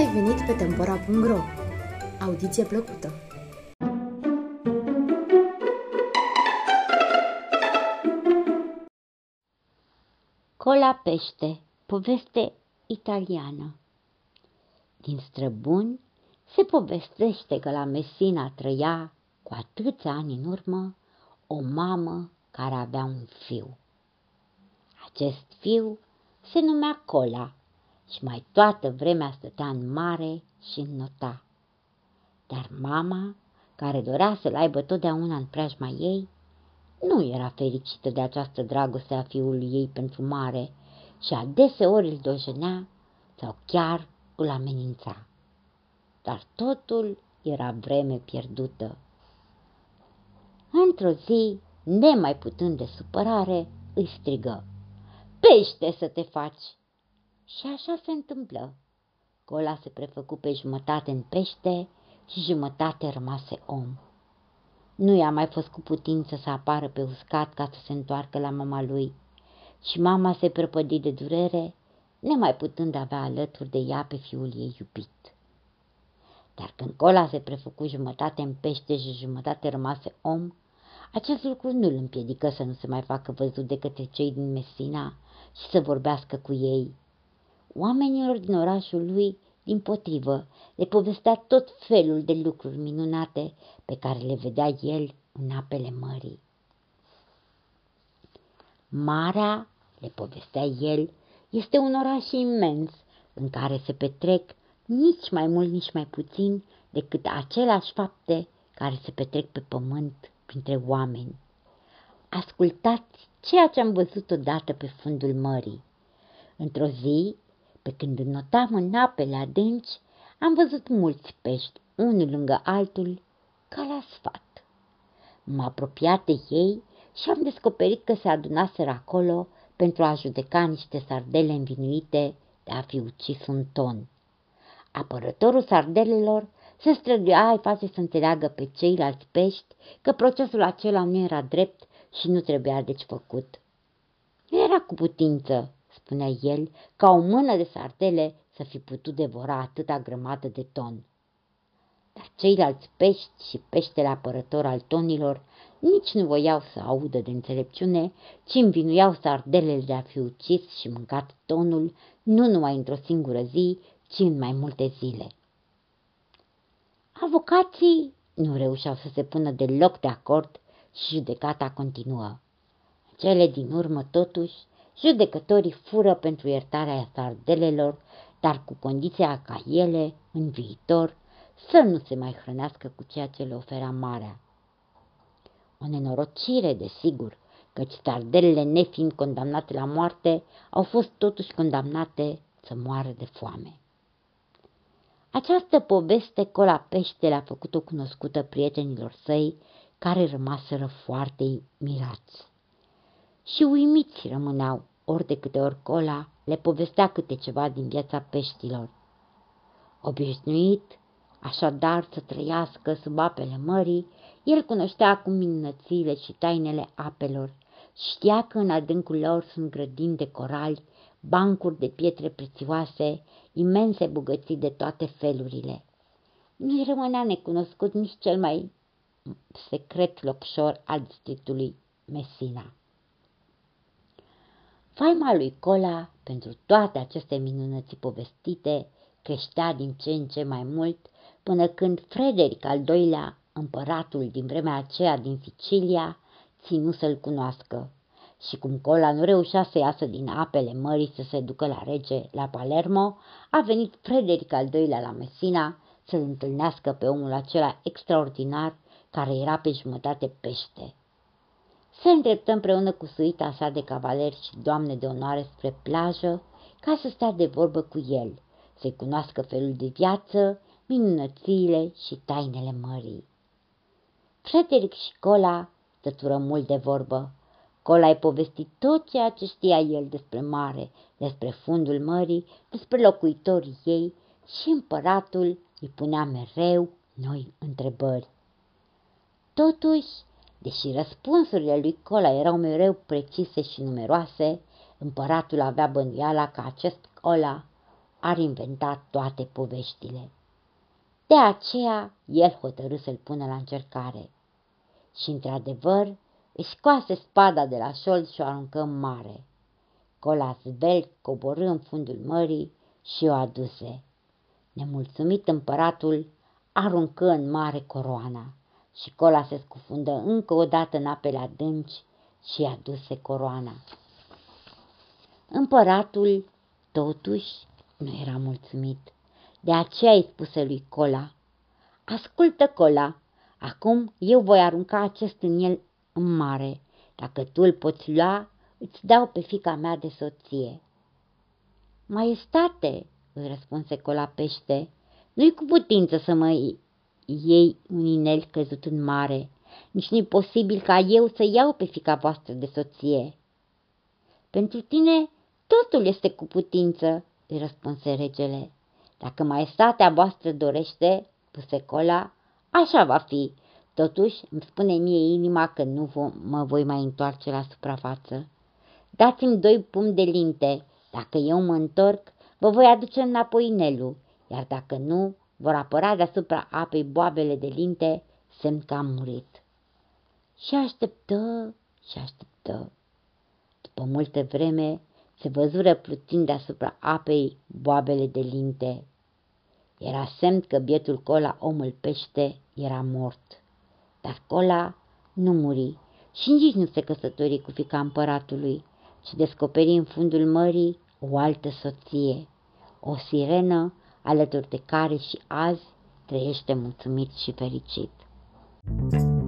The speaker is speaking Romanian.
ai venit pe Tempora.ro! Audiție plăcută! Cola pește, poveste italiană Din străbuni se povestește că la Messina trăia, cu atâția ani în urmă, o mamă care avea un fiu. Acest fiu se numea Cola și mai toată vremea stătea în mare și înnota. Dar mama, care dorea să-l aibă totdeauna în preajma ei, nu era fericită de această dragoste a fiului ei pentru mare și adeseori îl dojenea sau chiar îl amenința. Dar totul era vreme pierdută. Într-o zi, nemai putând de supărare, îi strigă. Pește să te faci! Și așa se întâmplă. Cola se prefăcu pe jumătate în pește și jumătate rămase om. Nu i-a mai fost cu putință să apară pe uscat ca să se întoarcă la mama lui și mama se prăpădi de durere, nemai putând avea alături de ea pe fiul ei iubit. Dar când Cola se prefăcu jumătate în pește și jumătate rămase om, acest lucru nu îl împiedică să nu se mai facă văzut de către cei din Messina și să vorbească cu ei. Oamenilor din orașul lui, din potrivă, le povestea tot felul de lucruri minunate pe care le vedea el în apele mării. Marea, le povestea el, este un oraș imens în care se petrec nici mai mult, nici mai puțin decât aceleași fapte care se petrec pe pământ printre oameni. Ascultați ceea ce am văzut odată pe fundul mării. Într-o zi, pe când înnotam în apele adânci, am văzut mulți pești, unul lângă altul, ca la sfat. M-am apropiat de ei și am descoperit că se adunaseră acolo pentru a judeca niște sardele învinuite de a fi ucis un ton. Apărătorul sardelelor se străduia ai face să înțeleagă pe ceilalți pești că procesul acela nu era drept și nu trebuia deci făcut. Nu era cu putință, spunea el, ca o mână de sardele să fi putut devora atâta grămadă de ton. Dar ceilalți pești și peștele apărător al tonilor nici nu voiau să audă de înțelepciune, ci învinuiau sardelele de a fi ucis și mâncat tonul, nu numai într-o singură zi, ci în mai multe zile. Avocații nu reușeau să se pună deloc de acord și judecata continuă. Cele din urmă, totuși, judecătorii fură pentru iertarea sardelelor, dar cu condiția ca ele, în viitor, să nu se mai hrănească cu ceea ce le ofera marea. O nenorocire, desigur, căci sardelele, nefiind condamnate la moarte, au fost totuși condamnate să moară de foame. Această poveste Cola Pește le-a făcut-o cunoscută prietenilor săi, care rămaseră foarte mirați. Și uimiți rămâneau, ori de câte ori Cola le povestea câte ceva din viața peștilor. Obișnuit, așadar, să trăiască sub apele mării, el cunoștea acum minunățile și tainele apelor, știa că în adâncul lor sunt grădini de corali, bancuri de pietre prețioase, imense bogății de toate felurile. Nu-i rămânea necunoscut nici cel mai secret locșor al districtului Messina. Faima lui Cola pentru toate aceste minunății povestite creștea din ce în ce mai mult până când Frederic al II-lea, împăratul din vremea aceea din Sicilia, ținu să-l cunoască și cum Cola nu reușea să iasă din apele mării să se ducă la rege la Palermo, a venit Frederic al II-lea la Messina să-l întâlnească pe omul acela extraordinar care era pe jumătate pește. Se îndreptă împreună cu suita sa de cavaleri și doamne de onoare spre plajă ca să stea de vorbă cu el, să-i cunoască felul de viață, minunățiile și tainele mării. Frederic și Cola stătură mult de vorbă, Acolo ai povestit tot ceea ce știa el despre mare, despre fundul mării, despre locuitorii ei și împăratul îi punea mereu noi întrebări. Totuși, deși răspunsurile lui Cola erau mereu precise și numeroase, împăratul avea bănuiala că acest Cola ar inventa toate poveștile. De aceea, el hotărâ să-l pună la încercare. Și, într-adevăr, își scoase spada de la șold și o aruncă în mare. Cola zbelt coborâ în fundul mării și o aduse. Nemulțumit împăratul aruncă în mare coroana și cola se scufundă încă o dată în apele adânci și aduse coroana. Împăratul, totuși, nu era mulțumit. De aceea îi spuse lui Cola, Ascultă, Cola, acum eu voi arunca acest în el în mare. Dacă tu îl poți lua, îți dau pe fica mea de soție. Maestate, îi răspunse Cola pește, nu-i cu putință să mă iei un inel căzut în mare, nici nu-i posibil ca eu să iau pe fica voastră de soție. Pentru tine totul este cu putință, îi răspunse regele. Dacă maestatea voastră dorește, spuse Cola, așa va fi. Totuși îmi spune mie inima că nu mă voi mai întoarce la suprafață. Dați-mi doi pumni de linte. Dacă eu mă întorc, vă voi aduce înapoi inelul, iar dacă nu, vor apăra deasupra apei boabele de linte, semn că am murit. Și așteptă și așteptă. După multă vreme, se văzură plutind deasupra apei boabele de linte. Era semn că bietul Cola, omul pește, era mort. Dar Cola nu muri și nici nu se căsători cu fica împăratului, ci descoperi în fundul mării o altă soție, o sirenă alături de care și azi trăiește mulțumit și fericit. Thank you.